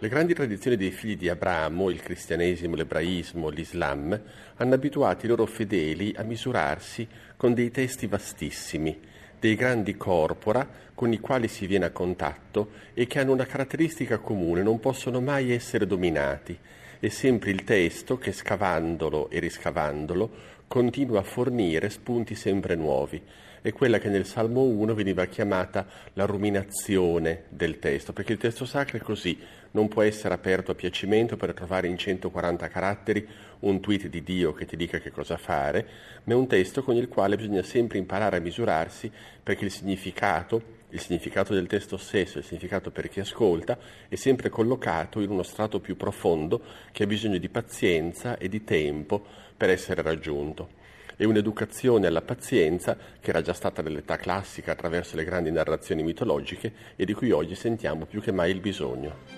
Le grandi tradizioni dei figli di Abramo, il cristianesimo, l'ebraismo, l'islam, hanno abituato i loro fedeli a misurarsi con dei testi vastissimi, dei grandi corpora con i quali si viene a contatto e che hanno una caratteristica comune, non possono mai essere dominati. È sempre il testo che scavandolo e riscavandolo continua a fornire spunti sempre nuovi. È quella che nel Salmo 1 veniva chiamata la ruminazione del testo, perché il testo sacro è così, non può essere aperto a piacimento per trovare in 140 caratteri un tweet di Dio che ti dica che cosa fare, ma è un testo con il quale bisogna sempre imparare a misurarsi perché il significato, il significato del testo stesso, il significato per chi ascolta, è sempre collocato in uno strato più profondo che ha bisogno di pazienza e di tempo per essere raggiunto e un'educazione alla pazienza che era già stata nell'età classica attraverso le grandi narrazioni mitologiche e di cui oggi sentiamo più che mai il bisogno.